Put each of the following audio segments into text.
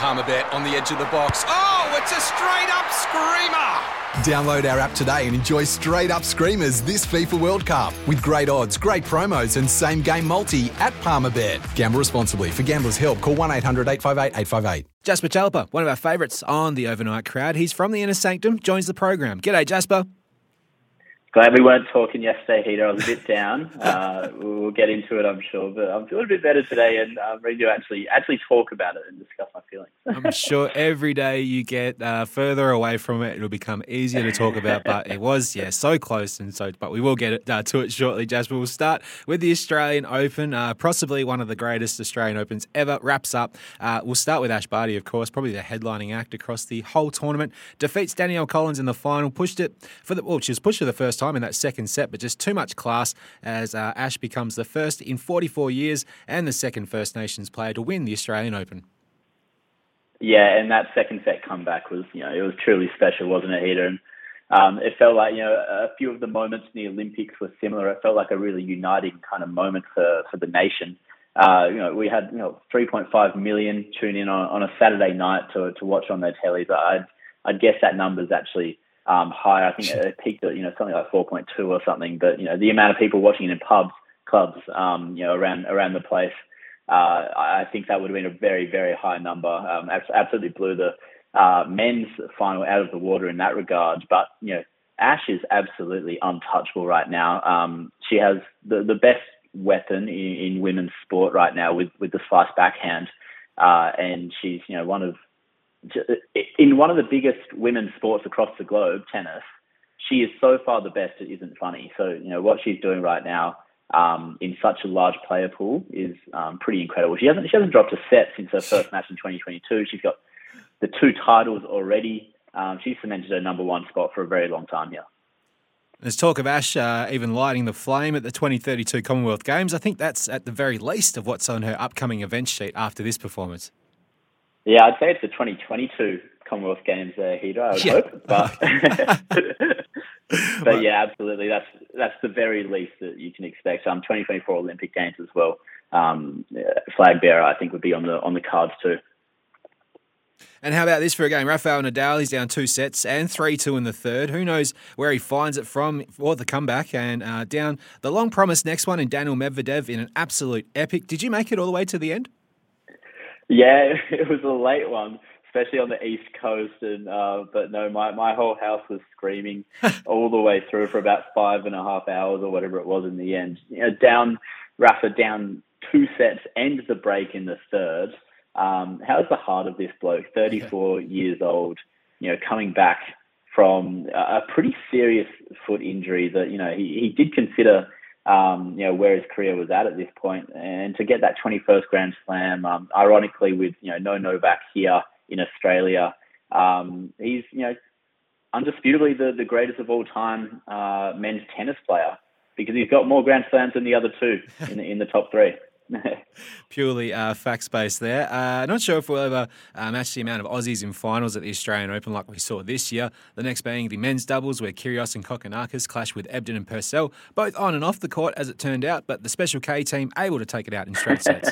Palmerbet on the edge of the box. Oh, it's a straight up screamer! Download our app today and enjoy straight up screamers this FIFA World Cup with great odds, great promos, and same game multi at Palmerbet. Gamble responsibly. For gamblers' help, call 1 800 858 858. Jasper Chellepah, one of our favourites on the overnight crowd. He's from the Inner Sanctum, joins the program. G'day, Jasper. Glad we weren't talking yesterday, Heater. I was a bit down. Uh, we'll get into it, I'm sure, but I'm feeling a bit better today, and I'm ready to actually actually talk about it and discuss my feelings. I'm sure every day you get uh, further away from it, it'll become easier to talk about. But it was, yeah, so close, and so. But we will get it, uh, to it shortly, Jasper. We'll start with the Australian Open, uh, possibly one of the greatest Australian Opens ever. Wraps up. Uh, we'll start with Ash Barty, of course, probably the headlining act across the whole tournament. Defeats Danielle Collins in the final, pushed it for the well, she was pushed for the first time in that second set, but just too much class as uh, Ash becomes the first in 44 years and the second First Nations player to win the Australian Open. Yeah, and that second set comeback was, you know, it was truly special, wasn't it, Heater? And um, it felt like, you know, a few of the moments in the Olympics were similar. It felt like a really uniting kind of moment for, for the nation. Uh, you know, we had, you know, 3.5 million tune in on, on a Saturday night to, to watch on their tellies. I'd, I'd guess that number's actually um, higher. I think it peaked at, you know, something like 4.2 or something. But, you know, the amount of people watching it in pubs, clubs, um, you know, around, around the place, uh, I think that would have been a very, very high number. Um, absolutely blew the uh, men's final out of the water in that regard. But you know, Ash is absolutely untouchable right now. Um, she has the the best weapon in, in women's sport right now with with the slice backhand, uh, and she's you know one of in one of the biggest women's sports across the globe, tennis. She is so far the best it isn't funny. So you know what she's doing right now um, in such a large player pool is um, pretty incredible. She hasn't she hasn't dropped a set since her first match in 2022. She's got the two titles already. Um, she's cemented her number one spot for a very long time here. There's talk of Ash uh, even lighting the flame at the 2032 Commonwealth Games. I think that's at the very least of what's on her upcoming event sheet after this performance. Yeah, I'd say it's the 2022 Commonwealth Games uh, heater. I would yeah. hope, but but yeah, absolutely. That's that's the very least that you can expect. Um, 2024 Olympic Games as well. Um, flag bearer, I think, would be on the on the cards too. And how about this for a game? Rafael Nadal, he's down two sets and 3 2 in the third. Who knows where he finds it from for the comeback? And uh, down the long promised next one in Daniil Medvedev in an absolute epic. Did you make it all the way to the end? Yeah, it was a late one especially on the east coast. And uh, but no, my my whole house was screaming all the way through for about five and a half hours or whatever it was in the end. You know, down Rafa down two sets, ends the break in the third. Um, how's the heart of this bloke, 34 years old, you know, coming back from a pretty serious foot injury that, you know, he, he did consider, um, you know, where his career was at at this. And to get that 21st Grand Slam, um, ironically with, you know, no Novak here, in Australia. Um, he's you know undisputably the, the greatest of all time uh, men's tennis player because he's got more Grand Slams than the other two in the, in the top three. Purely uh, fact space there. Uh, not sure if we'll ever uh, match the amount of Aussies in finals at the Australian Open like we saw this year. The next being the men's doubles, where Kyrgios and Kokkinakis clash with Ebden and Purcell, both on and off the court as it turned out, but the Special K team able to take it out in straight sets.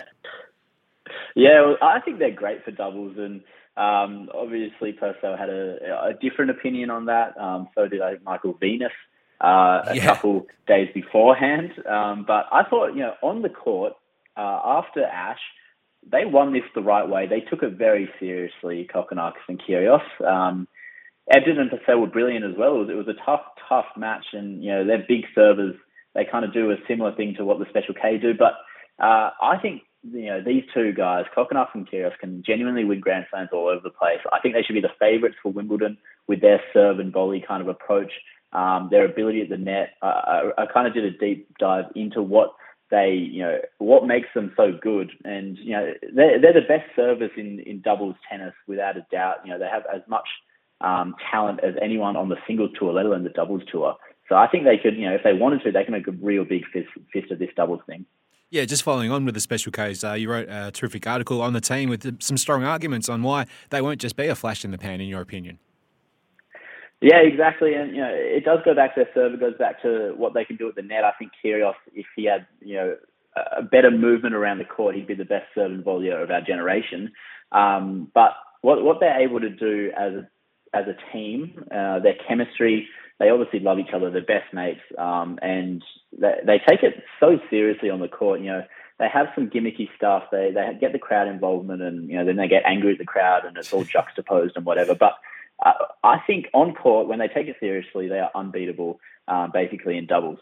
yeah, well, I think they're great for doubles, and um, obviously, Purcell had a, a, different opinion on that. Um, so did I, Michael Venus uh, a yeah. couple days beforehand. Um, but I thought, you know, on the court uh, after Ash, they won this the right way. They took it very seriously, Kokkinakis and Kyrgios. Um, Ebden and Purcell were brilliant as well. It was, it was a tough, tough match, and you know they're big servers. They kind of do a similar thing to what the Special K do, but uh, I think you know, these two guys, Kokkinakis and Kyrgios, can genuinely win Grand Slams all over the place. I think they should be the favourites for Wimbledon with their serve and volley kind of approach, um, their ability at the net. Uh, I, I kind of did a deep dive into what they, you know, what makes them so good. And, you know, they're, they're the best service in, in doubles tennis without a doubt. You know, they have as much um, talent as anyone on the singles tour, let alone the doubles tour. So I think they could, you know, if they wanted to, they can make a real big fist, fist of this doubles thing. Yeah, just following on with the Special K's, uh, you wrote a terrific article on the team with some strong arguments on why they won't just be a flash in the pan, in your opinion. Yeah, exactly, and you know it does go back to their serve. It goes back to what they can do at the net. I think Kyrgios, if he had you know a better movement around the court, he'd be the best serve and volleyer of our generation. Um, but what what they're able to do as a, as a team, uh, their chemistry, they obviously love each other, they're best mates, um, and they, they take it so seriously on the court. You know, they have some gimmicky stuff. They they get the crowd involvement, and you know, then they get angry at the crowd, and it's all juxtaposed and whatever. But I think on court, when they take it seriously, they are unbeatable, uh, basically in doubles.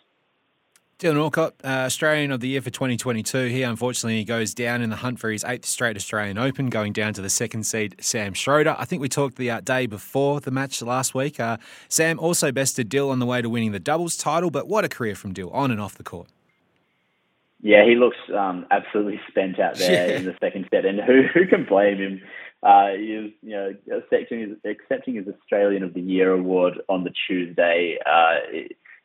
Dylan Alcott, uh, Australian of the Year for 2022. He unfortunately goes down in the hunt for his eighth straight Australian Open, going down to the second seed, Sam Schroeder. I think we talked the uh, day before the match last week. Uh, Sam also bested Dill on the way to winning the doubles title, but what a career from Dill, on and off the court. Yeah, he looks um, absolutely spent out there yeah. in the second set, and who, who can blame him? Uh, he is, you know, accepting his, accepting his Australian of the Year award on the Tuesday. Uh,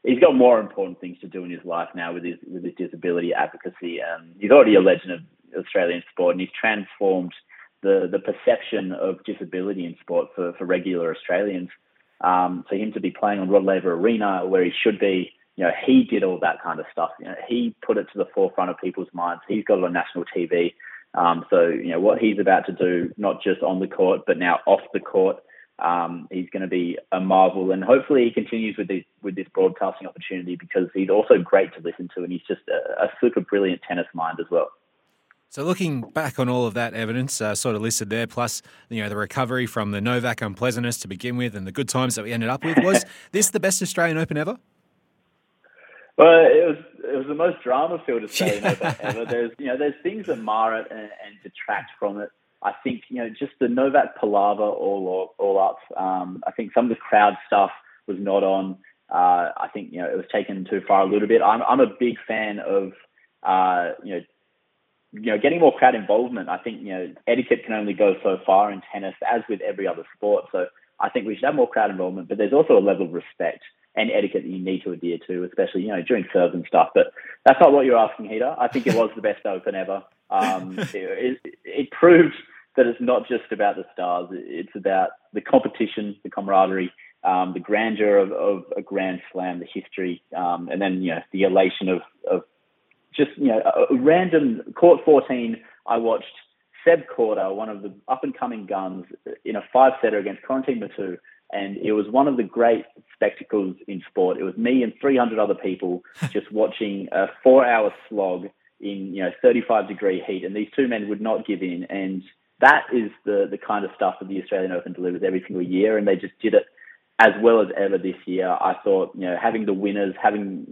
he's got more important things to do in his life now with his with his disability advocacy. Um, he's already a legend of Australian sport, and he's transformed the the perception of disability in sport for for regular Australians. Um, for him to be playing on Rod Laver Arena, where he should be, you know, he did all that kind of stuff. You know, he put it to the forefront of people's minds. He's got it on national TV. Um, so, you know, what he's about to do, not just on the court, but now off the court, um, he's going to be a marvel, and hopefully he continues with this with this broadcasting opportunity because he's also great to listen to, and he's just a, a super brilliant tennis mind as well. So, looking back on all of that evidence, uh, sort of listed there, plus you know the recovery from the Novak unpleasantness to begin with, and the good times that we ended up with, was this the best Australian Open ever? Well, it was it was the most drama-filled Australian Open ever. There's you know there's things that mar it and, and detract from it. I think you know just the Novak palaver all all up. Um, I think some of the crowd stuff was not on. Uh, I think you know it was taken too far a little bit. I'm I'm a big fan of uh, you know you know getting more crowd involvement. I think you know etiquette can only go so far in tennis, as with every other sport. So I think we should have more crowd involvement, but there's also a level of respect and etiquette that you need to adhere to, especially you know during serves and stuff. But that's not what you're asking, Heater. I think it was the best Open ever. Um, it, it, it proved that it's not just about the stars. It's about the competition, the camaraderie, um, the grandeur of, of, a Grand Slam, the history, um, and then you know the elation of, of just you know a, a random court 14. I watched Seb Korda, one of the up and coming guns, in a five setter against Corentin Moutet. And it was one of the great spectacles in sport. It was me and 300 other people just watching a four hour slog in, you know, 35 degree heat. And these two men would not give in. And that is the the kind of stuff that the Australian Open delivers every single year, and they just did it as well as ever this year. I thought, you know, having the winners, having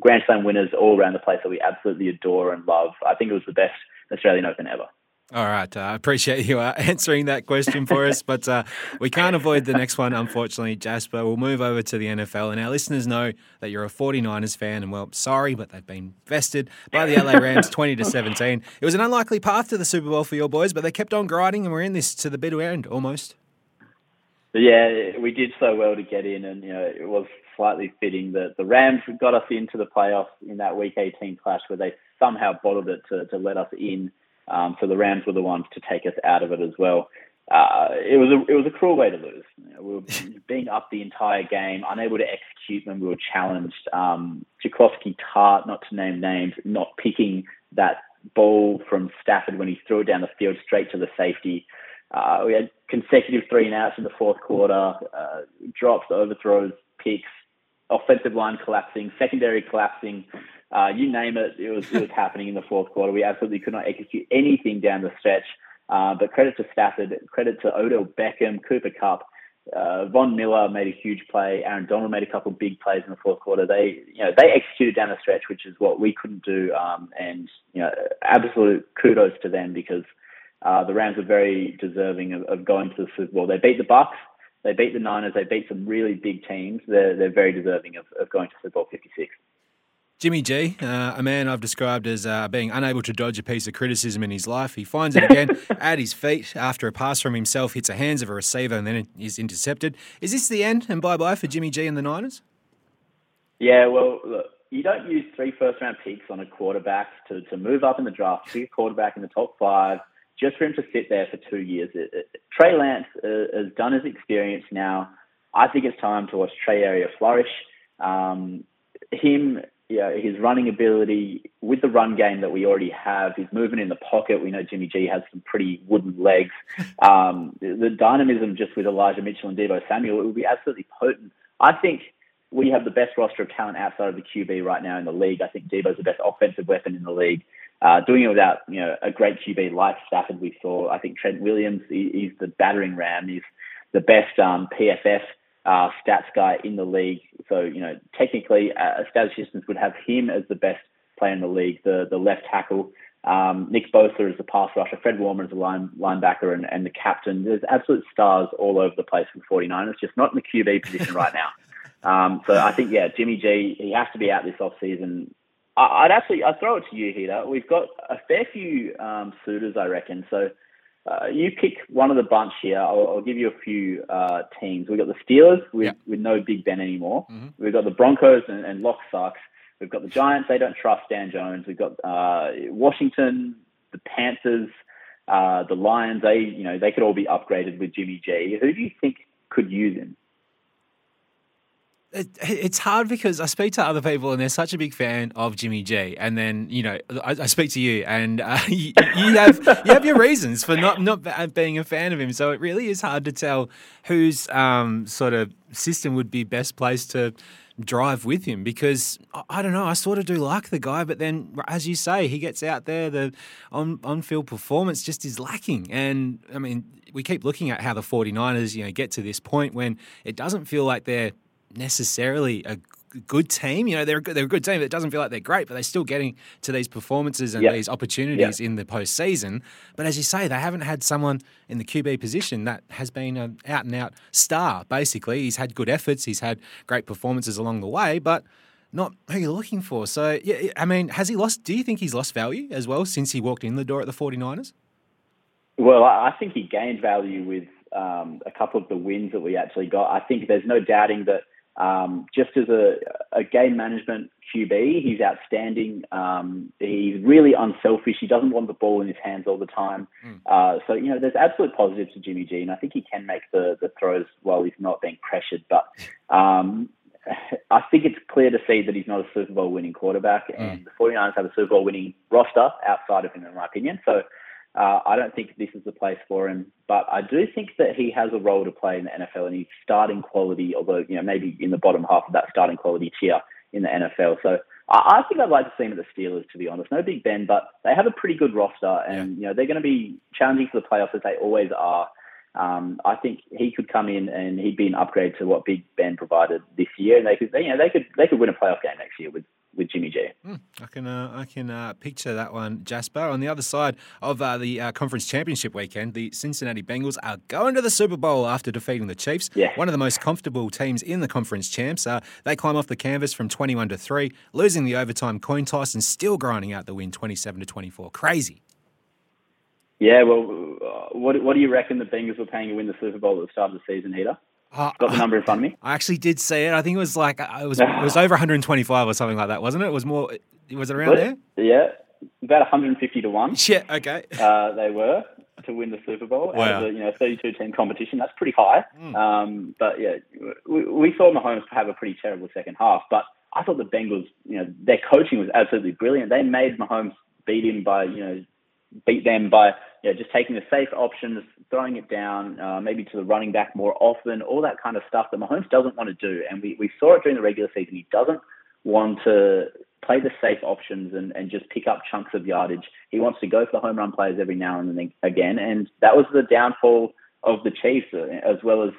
Grand Slam winners all around the place that we absolutely adore and love. I think it was the best Australian Open ever. All right. Uh, I uh, appreciate you uh, answering that question for us, but uh, we can't avoid the next one, unfortunately, Jasper. We'll move over to the NFL, and our listeners know that you're a 49ers fan, and well, sorry, but they've been vested by the LA Rams 20 to 17. It was an unlikely path to the Super Bowl for your boys, but they kept on grinding, and we're in this to the bitter end almost. Yeah, we did so well to get in, and you know it was slightly fitting that the Rams got us into the playoffs in that Week 18 clash, where they somehow bottled it to, to let us in um, so the Rams were the ones to take us out of it as well. Uh, it was a it was a cruel way to lose. You know, we were being up the entire game, unable to execute when we were challenged. Um, Jaquiski Tartt, not to name names, not picking that ball from Stafford when he threw it down the field straight to the safety. Uh, we had consecutive three and outs in the fourth quarter, uh, drops, overthrows, picks, offensive line collapsing, secondary collapsing. Uh, you name it, it was, it was happening in the fourth quarter. We absolutely could not execute anything down the stretch. Uh, but credit to Stafford, credit to Odell Beckham, Cooper Kupp, uh, Von Miller made a huge play. Aaron Donald made a couple of big plays in the fourth quarter. They, you know, they executed down the stretch, which is what we couldn't do. Um, and you know, absolute kudos to them because uh, the Rams are very deserving of, of going to the Super Bowl. They beat the Bucks, they beat the Niners, they beat some really big teams. They're they're very deserving of, of going to Super Bowl 56. Jimmy G, uh, a man I've described as uh, being unable to dodge a piece of criticism in his life. He finds it again at his feet after a pass from himself hits the hands of a receiver and then is intercepted. Is this the end and bye bye for Jimmy G and the Niners? Yeah, well, look, you don't use three first round picks on a quarterback to, to move up in the draft, pick a quarterback in the top five, just for him to sit there for two years. It, it, Trey Lance uh, has done his experience now. I think it's time to watch Trey Area flourish. Um, him know, his running ability with the run game that we already have, his movement in the pocket. We know Jimmy G has some pretty wooden legs. Um, the dynamism just with Elijah Mitchell and Deebo Samuel, it would be absolutely potent. I think we have the best roster of talent outside of the QB right now in the league. I think Deebo's the best offensive weapon in the league. Uh, doing it without you know a great QB like Stafford, we saw. I think Trent Williams, he, he's the battering ram. He's the best um, PFF uh, stats guy in the league. So, you know, technically, uh, statisticians would have him as the best player in the league, the, the left tackle. Um, Nick Bosa is the pass rusher. Fred Warner is the line, linebacker and, and the captain. There's absolute stars all over the place for the 49ers, just not in the QB position right now. Um, so I think, yeah, Jimmy G, he has to be out this offseason. I'd actually, I'd throw it to you, Heater. We've got a fair few um, suitors, I reckon. So uh, you pick one of the bunch here. I'll, I'll give you a few uh, teams. We've got the Steelers with, yep. with no Big Ben anymore. Mm-hmm. We've got the Broncos and, and Lock sucks. We've got the Giants. They don't trust Dan Jones. We've got uh, Washington, the Panthers, uh, the Lions. They, you know, they could all be upgraded with Jimmy G. Who do you think could use him? It, it's hard because I speak to other people and they're such a big fan of Jimmy G, and then you know I, I speak to you and uh, you, you, have you have your reasons for not not being a fan of him. So it really is hard to tell whose um, sort of system would be best placed to drive with him because I don't know I sort of do like the guy but then as you say he gets out there the on on field performance just is lacking and I mean we keep looking at how the 49ers you know get to this point when it doesn't feel like they're necessarily a good team. You know, they're a good, they're a good team. It doesn't feel like they're great, but they're still getting to these performances and yep. these opportunities yep. in the postseason. But as you say, they haven't had someone in the QB position that has been an out and out star. Basically, he's had good efforts, he's had great performances along the way, but not who you're looking for. So, yeah, I mean, has he lost? Do you think he's lost value as well since he walked in the door at the 49ers? Well, I think he gained value with um, a couple of the wins that we actually got. I think there's no doubting that um, just as a, a, game management QB, he's outstanding. Um, he's really unselfish. He doesn't want the ball in his hands all the time. Mm. Uh, so, you know, there's absolute positives to Jimmy G, and I think he can make the, the throws while he's not being pressured. But um, I think it's clear to see that he's not a Super Bowl winning quarterback, mm. and the 49ers have a Super Bowl winning roster outside of him, in my opinion. So, uh, I don't think this is the place for him, but I do think that he has a role to play in the NFL, and he's starting quality, although you know maybe in the bottom half of that starting quality tier in the NFL. So I, I think I'd like to see him at the Steelers, to be honest. No Big Ben, but they have a pretty good roster, and yeah. you know they're going to be challenging for the playoffs as they always are. Um, I think he could come in and he'd be an upgrade to what Big Ben provided this year, and they could, you know, they could they could win a playoff game next year with with Jimmy G. Mm, I can uh, I can uh, picture that one, Jasper. On the other side of uh, the uh, conference championship weekend, the Cincinnati Bengals are going to the Super Bowl after defeating the Chiefs. Yeah. one of the most comfortable teams in the conference champs. Uh, they climb off the canvas from twenty-one to three, losing the overtime coin toss and still grinding out the win, twenty-seven to twenty-four. Crazy. Yeah, well, uh, what what do you reckon the Bengals were paying to win the Super Bowl at the start of the season, Heater? Uh, Got the number in front of me. I actually did see it. I think it was like it was it was over 125 or something like that, wasn't it? It was more. It was it around what? there? Yeah, about 150 to one. Yeah. Okay. Uh, they were to win the Super Bowl wow. of a you know 32 team competition. That's pretty high. Mm. Um, but yeah, we, we saw Mahomes have a pretty terrible second half. But I thought the Bengals, you know, their coaching was absolutely brilliant. They made Mahomes beat him by you know beat them by you know, just taking the safe options, throwing it down, uh, maybe to the running back more often, all that kind of stuff that Mahomes doesn't want to do. And we, we saw it during the regular season. He doesn't want to play the safe options and, and just pick up chunks of yardage. He wants to go for the home run players every now and then again. And that was the downfall of the Chiefs, uh, as well as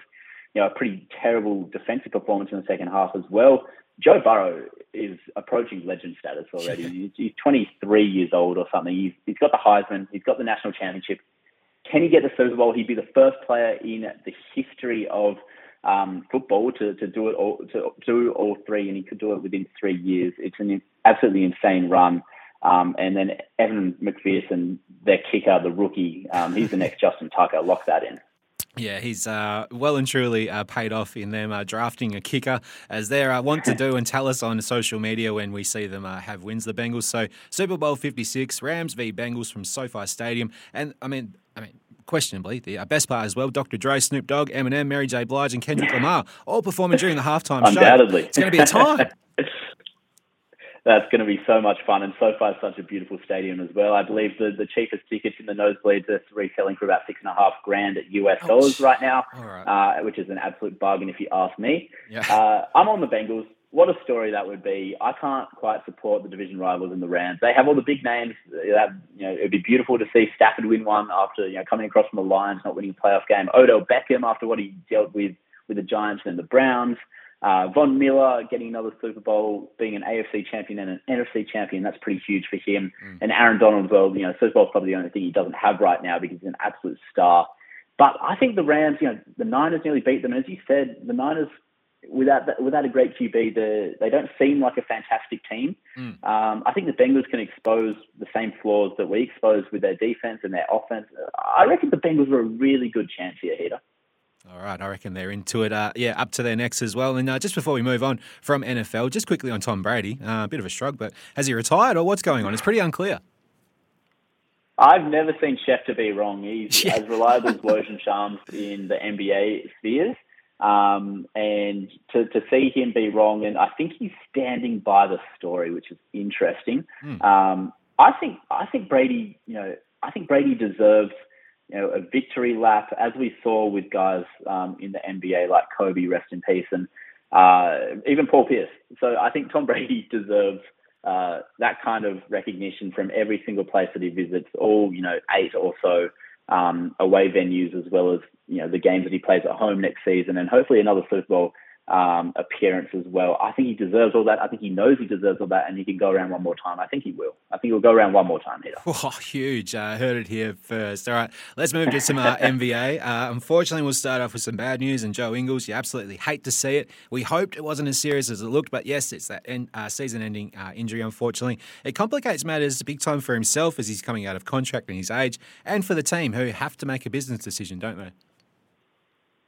you know a pretty terrible defensive performance in the second half as well. Joe Burrow is approaching legend status already. he's 23 years old or something. He's, he's got the Heisman. He's got the national championship. Can he get the Super Bowl? He'd be the first player in the history of um, football to, to do it all to do all three, and he could do it within three years. It's an absolutely insane run. Um, and then Evan McPherson, their kicker, the rookie, um, he's the next Justin Tucker. Lock that in. Yeah, he's uh, well and truly uh, paid off in them uh, drafting a kicker, as they uh, want to do and tell us on social media when we see them uh, have wins. The Bengals. So Super Bowl Fifty Six, Rams v Bengals from SoFi Stadium, and I mean, I mean, questionably the uh, best part as well. Dr. Dre, Snoop Dogg, Eminem, Mary J. Blige, and Kendrick Lamar all performing during the halftime show. Undoubtedly. show. It's going to be a time. that's going to be so much fun, and SoFi is such a beautiful stadium as well. I believe the, the cheapest tickets in the nosebleeds are retailing for about six and a half grand at US Ouch. dollars right now, right. uh, which is an absolute bargain if you ask me. Yeah. Uh, I'm on the Bengals. What a story that would be! I can't quite support the division rivals in the Rams. They have all the big names. Have, you know, it'd be beautiful to see Stafford win one after you know coming across from the Lions, not winning a playoff game. Odell Beckham after what he dealt with with the Giants and the Browns. Uh, Von Miller getting another Super Bowl, being an AFC champion and an NFC champion, that's pretty huge for him. Mm. And Aaron Donald, well, you know, Super Bowl's probably the only thing he doesn't have right now because he's an absolute star. But I think the Rams, you know, the Niners nearly beat them. And as you said, the Niners, without without a great QB, the, they don't seem like a fantastic team. Mm. Um, I think the Bengals can expose the same flaws that we exposed with their defense and their offense. I reckon the Bengals are a really good chance here, Heater. All right, I reckon they're into it. Uh, yeah, up to their necks as well. And uh, just before we move on from NFL, just quickly on Tom Brady, uh, a bit of a shrug, but has he retired or what's going on? It's pretty unclear. I've never seen Schefter be wrong. He's yeah. as reliable as Woj Shams in the NBA spheres. Um, and to, to see him be wrong, and I think he's standing by the story, which is interesting. Hmm. Um, I think I think Brady, you know, I think Brady deserves – you know, a victory lap, as we saw with guys um, in the NBA like Kobe, rest in peace, and uh, even Paul Pierce. So I think Tom Brady deserves uh, that kind of recognition from every single place that he visits, all you know, eight or so um, away venues, as well as you know the games that he plays at home next season, and hopefully another Super Bowl um, appearance as well. I think he deserves all that. I think he knows he deserves all that, and he can go around one more time. I think he will. I think he'll go around one more time here. Oh, huge! I uh, heard it here first. All right, let's move to some uh, NBA. Uh, unfortunately, we'll start off with some bad news. And Joe Ingles, you absolutely hate to see it. We hoped it wasn't as serious as it looked, but yes, it's that en- uh, season-ending uh, injury. Unfortunately, it complicates matters big time for himself as he's coming out of contract and his age, and for the team who have to make a business decision, don't they?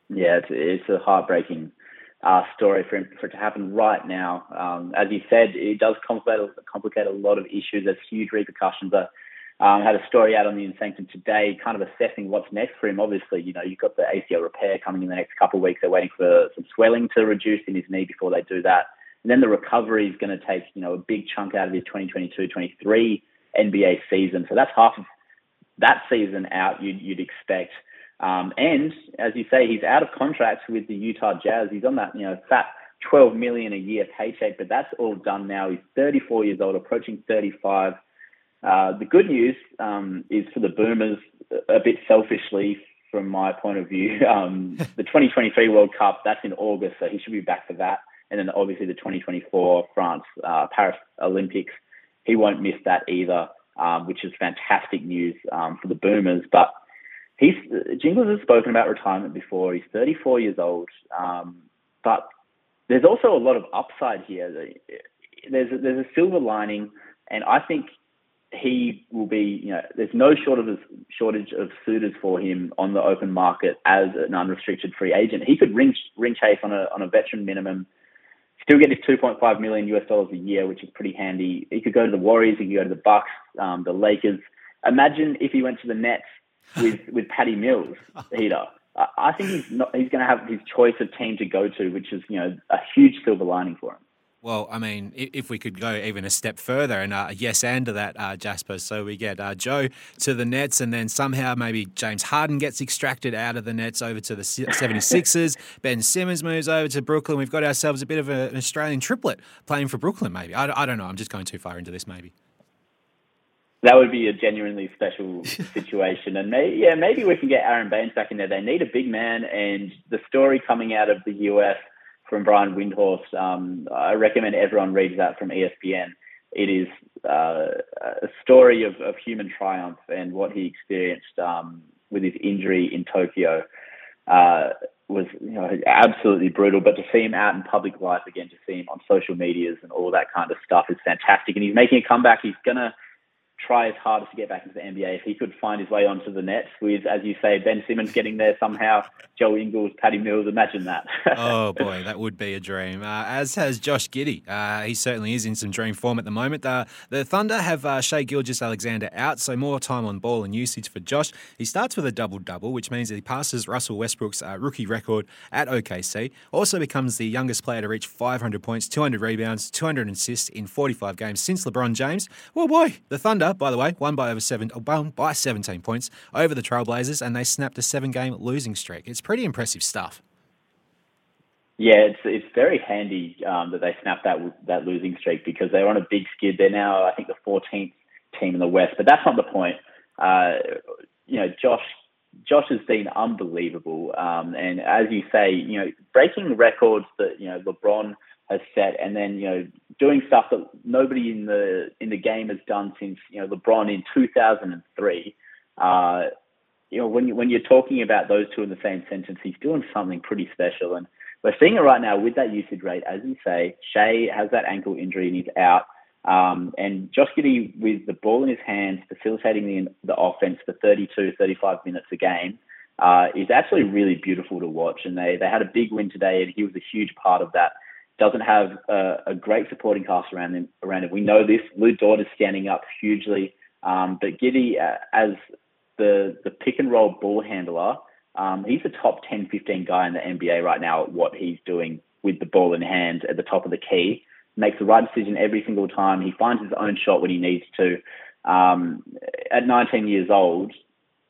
Yeah, it's, it's a heartbreaking uh, story for, him, for it to happen right now. Um, as you said, it does complicate, complicate a lot of issues. There's huge repercussions. I um, had a story out on the Inner Sanctum today, kind of assessing what's next for him. Obviously, you know, you've got the ACL repair coming in the next couple of weeks. They're waiting for some swelling to reduce in his knee before they do that. And then the recovery is going to take, you know, a big chunk out of his 2022-23 NBA season. So that's half of that season out you'd, you'd expect. Um, and as you say, he's out of contract with the Utah Jazz. He's on that, you know, fat 12 million a year paycheck, but that's all done now. He's 34 years old, approaching 35. Uh, the good news um, is for the Boomers, a bit selfishly from my point of view, um, the 2023 World Cup, that's in August, so he should be back for that. And then obviously the 2024 France uh, Paris Olympics, he won't miss that either, um, which is fantastic news um, for the Boomers. But he's Jingles has spoken about retirement before. He's 34 years old, um, but there's also a lot of upside here. There's a, there's a silver lining, and I think he will be. You know, there's no shortage of shortage of suitors for him on the open market as an unrestricted free agent. He could ring ring chase on a on a veteran minimum. Still get his 2.5 million US dollars a year, which is pretty handy. He could go to the Warriors, he could go to the Bucks, um, the Lakers. Imagine if he went to the Nets with with Patty Mills, Heater. I think he's not. He's going to have his choice of team to go to, which is you know a huge silver lining for him. Well, I mean, if we could go even a step further and uh, yes and to that, uh, Jasper. So we get uh, Joe to the Nets, and then somehow maybe James Harden gets extracted out of the Nets over to the 76ers. ben Simmons moves over to Brooklyn. We've got ourselves a bit of a, an Australian triplet playing for Brooklyn, maybe. I, I don't know. I'm just going too far into this, maybe that would be a genuinely special situation. And may, yeah, maybe we can get Aaron Baynes back in there. They need a big man, and the story coming out of the US from Brian Windhorst, um, I recommend everyone reads that from ESPN. It is uh, a story of, of, human triumph and what he experienced um, with his injury in Tokyo. Uh, was you know absolutely brutal. But to see him out in public life again, to see him on social medias and all that kind of stuff is fantastic. And he's making a comeback. He's gonna try his hardest to get back into the NBA. If he could find his way onto the Nets with, as you say, Ben Simmons getting there somehow, Joe Ingles, Patty Mills, imagine that. oh boy, that would be a dream. Uh, as has Josh Giddey. Uh, he certainly is in some dream form at the moment. Uh, the Thunder have uh, Shai Gilgeous-Alexander out, so more time on ball and usage for Josh. He starts with a double double, which means that he passes Russell Westbrook's uh, rookie record at OKC. Also becomes the youngest player to reach 500 points, 200 rebounds, 200 assists in 45 games since LeBron James. Well, boy, the Thunder by the way, won by over seven, won by 17 points over the Trailblazers, and they snapped a seven-game losing streak. It's pretty impressive stuff. Yeah, it's it's very handy um, that they snapped that that losing streak because they're on a big skid. They're now, I think, the 14th team in the West, but that's not the point. Uh, you know, Josh Josh has been unbelievable, um, and as you say, you know, breaking records that you know LeBron has set, and then you know doing stuff that nobody in the in the game has done since you know LeBron in 2003. Uh, you know when you, when you're talking about those two in the same sentence, he's doing something pretty special, and we're seeing it right now with that usage rate, as you say. Shai has that ankle injury and he's out. Um, and Josh Giddey, with the ball in his hands, facilitating the, the offense for 32, 35 minutes a game, uh, is actually really beautiful to watch. And they, they had a big win today, and he was a huge part of that doesn't have a, a great supporting cast around him. Around him, we know this. Lu Dort is standing up hugely, um, but Giddey uh, as the the pick and roll ball handler, um, he's a top 10, 15 guy in the NBA right now at what he's doing with the ball in hand at the top of the key. Makes the right decision every single time. He finds his own shot when he needs to. Um, at 19 years old,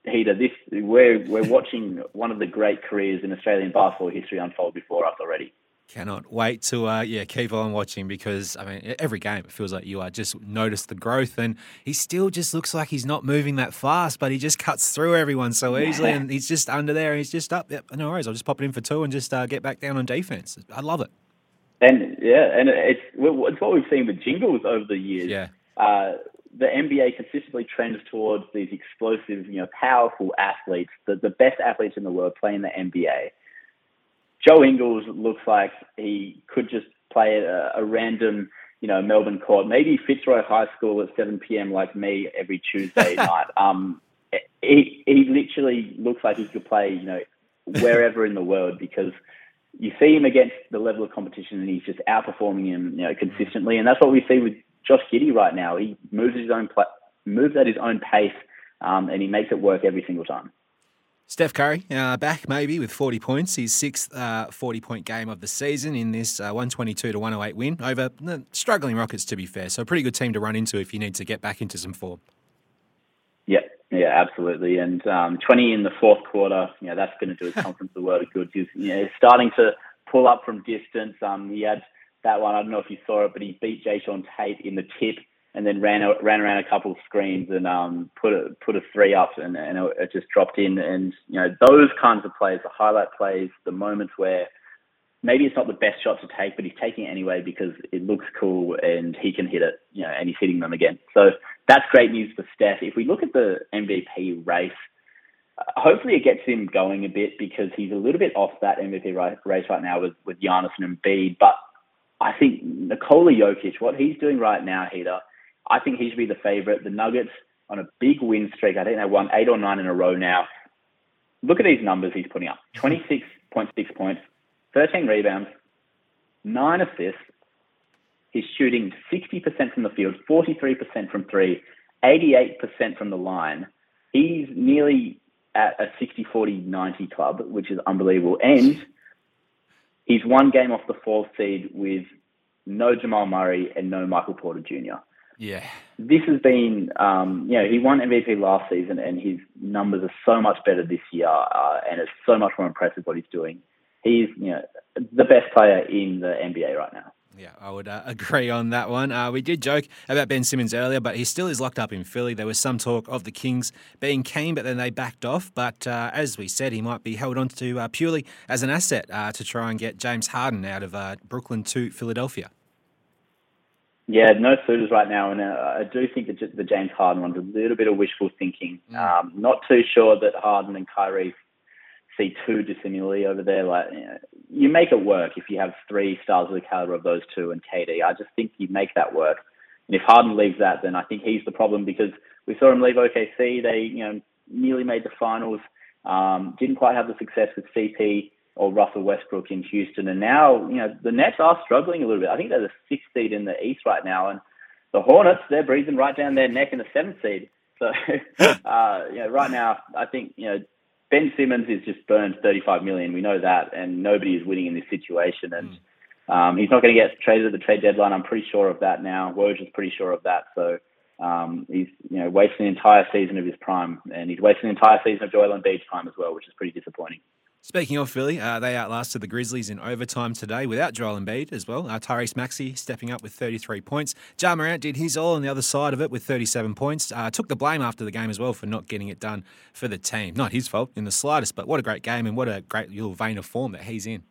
Heater, this we're we're watching one of the great careers in Australian basketball history unfold before us already. Cannot wait to uh, yeah keep on watching because I mean every game it feels like you are just notice the growth and he still just looks like he's not moving that fast but he just cuts through everyone so easily yeah. and he's just under there and he's just up. Yep no worries. I'll just pop it in for two and just uh, get back down on defense. I love it. And yeah and it's it's what we've seen with Jingles over the years. Yeah. Uh, the NBA consistently trends towards these explosive you know powerful athletes the the best athletes in the world playing the NBA Joe Ingles looks like he could just play a, a random, you know, Melbourne court, maybe Fitzroy High School at 7 p.m. like me every Tuesday night. Um, he he literally looks like he could play, you know, wherever in the world because you see him against the level of competition and he's just outperforming him, you know, consistently. And that's what we see with Josh Giddey right now. He moves at his own pla- moves at his own pace, um, and he makes it work every single time. Steph Curry uh, back maybe with 40 points, his sixth uh, 40 point game of the season in this uh, 122 to 108 win over the struggling Rockets, to be fair. So, a pretty good team to run into if you need to get back into some form. Yeah, yeah, absolutely. And um, 20 in the fourth quarter, you know, that's going to do his conference the world of good. He's you know, starting to pull up from distance. Um, he had that one, I don't know if you saw it, but he beat Jae'Sean Tate in the tip and then ran ran around a couple of screens and um, put a put a three up and, and it just dropped in. And you know those kinds of plays, the highlight plays, the moments where maybe it's not the best shot to take, but he's taking it anyway because it looks cool and he can hit it. You know, and he's hitting them again. So that's great news for Steph. If we look at the MVP race. Uh, hopefully, it gets him going a bit because he's a little bit off that MVP race right now with with Giannis and Embiid. But I think Nikola Jokic, what he's doing right now, Heater, I think he should be the favourite. The Nuggets on a big win streak. I think they won eight or nine in a row now. Look at these numbers he's putting up mm-hmm. 26.6 points, 13 rebounds, nine assists. He's shooting 60% from the field, 43% from three, 88% from the line. He's nearly at a 60 40 90 club, which is unbelievable. And he's one game off the fourth seed with no Jamal Murray and no Michael Porter Jr. Yeah. This has been, um, you know, he won MVP last season and his numbers are so much better this year uh, and it's so much more impressive what he's doing. He's, you know, the best player in the NBA right now. Yeah, I would uh, agree on that one. Uh, we did joke about Ben Simmons earlier, but he still is locked up in Philly. There was some talk of the Kings being keen, but then they backed off. But uh, as we said, he might be held on to uh, purely as an asset uh, to try and get James Harden out of uh, Brooklyn to Philadelphia. Yeah, no suitors right now, and uh, I do think that the James Harden one's a little bit of wishful thinking. Mm. Um, not too sure that Harden and Kyrie see too dissimilarly over there. Like, you, know, you make it work if you have three stars of the caliber of those two and KD. I just think you make that work. And if Harden leaves that, then I think he's the problem because we saw him leave OKC. They, you know, nearly made the finals. Um, didn't quite have the success with CP or Russell Westbrook in Houston, and now, you know, the Nets are struggling a little bit. I think they're the sixth seed in the East right now, and the Hornets they're breathing right down their neck in the seventh seed. So, uh, you know, right now, I think you know Ben Simmons is just burned 35 million. We know that, and nobody is winning in this situation. And mm. um, he's not going to get traded at the trade deadline. I'm pretty sure of that now. Woj is pretty sure of that. So um, he's you know wasting the entire season of his prime, and he's wasting the entire season of Joel Embiid's prime as well, which is pretty disappointing. Speaking of Philly, uh, they outlasted the Grizzlies in overtime today without Joel Embiid as well. Uh, Tyrese Maxey stepping up with 33 points. Ja Morant did his all on the other side of it with 37 points. Uh, took the blame after the game as well for not getting it done for the team. Not his fault in the slightest, but what a great game and what a great little vein of form that he's in.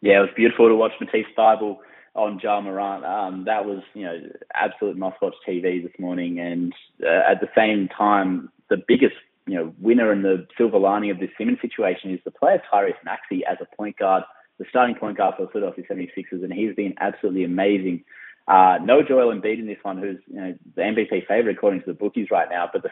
Yeah, it was beautiful to watch Matisse Thybulle on Ja Morant. Um, that was, you know, absolute must-watch TV this morning. And uh, at the same time, the biggest you know, winner and the silver lining of this Simmons situation is the player Tyrese Maxey as a point guard, the starting point guard for the Philadelphia 76ers, and he's been absolutely amazing. Uh, no Joel Embiid in this one, who's you know, the MVP favorite according to the bookies right now, but the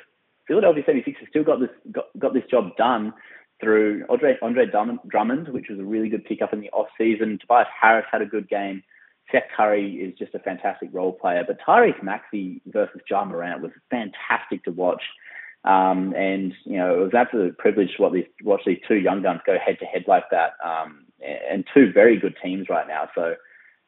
Philadelphia 76ers still got this got, got this job done through Andre, Andre Drummond, which was a really good pickup in the off season. Tobias Harris had a good game. Seth Curry is just a fantastic role player, but Tyrese Maxey versus Ja Morant was fantastic to watch. Um, and you know, it was absolutely a privilege to watch these, watch these two young guns go head to head like that, um, and two very good teams right now. So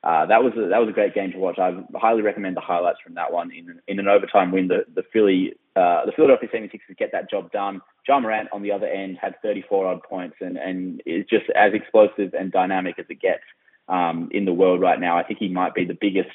uh, that was a, that was a great game to watch. I highly recommend the highlights from that one. In, in an overtime win, the the Philly uh, the Philadelphia 76ers get that job done. Ja Morant on the other end had 34 odd points and and is just as explosive and dynamic as it gets um, in the world right now. I think he might be the biggest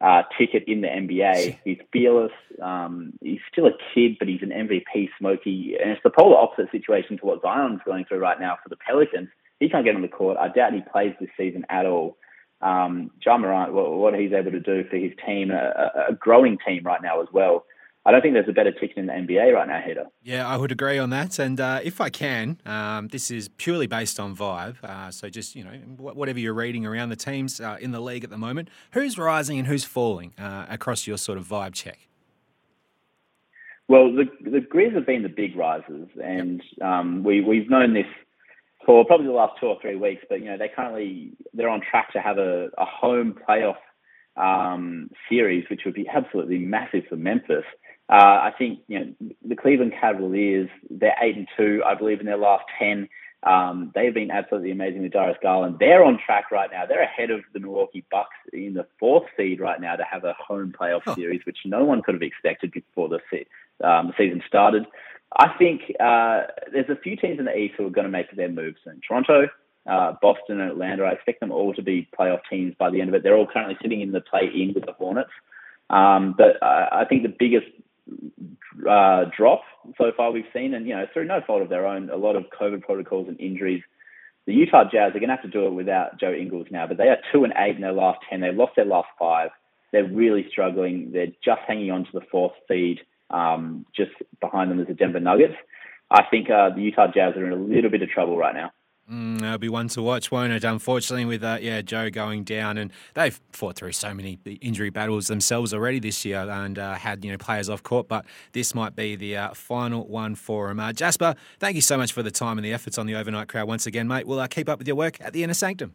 uh, ticket in the NBA. He's fearless. Um, he's still a kid, but he's an MVP smoky. And it's the polar opposite situation to what Zion's going through right now for the Pelicans. He can't get on the court. I doubt he plays this season at all. Um, Ja Morant, what, what he's able to do for his team, a, a growing team right now as well. I don't think there's a better ticket in the NBA right now, Heater. Yeah, I would agree on that. And uh, if I can, um, this is purely based on vibe. Uh, so just, you know, whatever you're reading around the teams uh, in the league at the moment, who's rising and who's falling uh, across your sort of vibe check? Well, the, the Grizz have been the big risers, and um, we, we've known this for probably the last two or three weeks, but, you know, they currently, they're on track to have a, a home playoff um, series, which would be absolutely massive for Memphis. Uh, I think you know the Cleveland Cavaliers. They're eight and two, I believe, in their last ten. Um, they've been absolutely amazing with Darius Garland. They're on track right now. They're ahead of the Milwaukee Bucks in the fourth seed right now to have a home playoff oh. series, which no one could have expected before the, se- um, the season started. I think uh, there's a few teams in the East who are going to make their moves soon. Toronto, uh, Boston, and Atlanta. I expect them all to be playoff teams by the end of it. They're all currently sitting in the play-in with the Hornets. Um, but I think the biggest uh, drop so far we've seen, and you know through no fault of their own, a lot of COVID protocols and injuries. The Utah Jazz are going to have to do it without Joe Ingles now, but they are two and eight in their last ten. They've lost their last five. They're really struggling. They're just hanging on to the fourth seed. Um, just behind them is the Denver Nuggets. I think uh, the Utah Jazz are in a little bit of trouble right now. Mm, that'll be one to watch, won't it? Unfortunately, with uh, yeah Joe going down, and they've fought through so many injury battles themselves already this year, and uh, had you know players off court. But this might be the uh, final one for them. Uh, Jasper, thank you so much for the time and the efforts on the overnight crowd once again, mate. We'll uh, keep up with your work at the Inner Sanctum.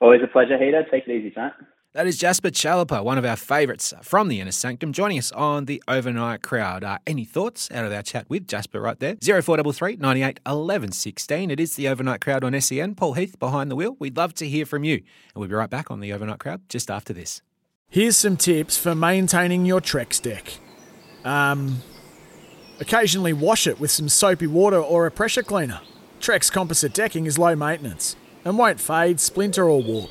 Always a pleasure, Heater. Take it easy, son. That is Jasper Chellepah, one of our favourites from the Inner Sanctum, joining us on the overnight crowd. Uh, any thoughts out of our chat with Jasper right there? 0433 98 11 16. It is the overnight crowd on SEN. Paul Heath behind the wheel. We'd love to hear from you. And we'll be right back on the overnight crowd just after this. Here's some tips for maintaining your Trex deck. Um, occasionally wash it with some soapy water or a pressure cleaner. Trex composite decking is low maintenance and won't fade, splinter, or warp.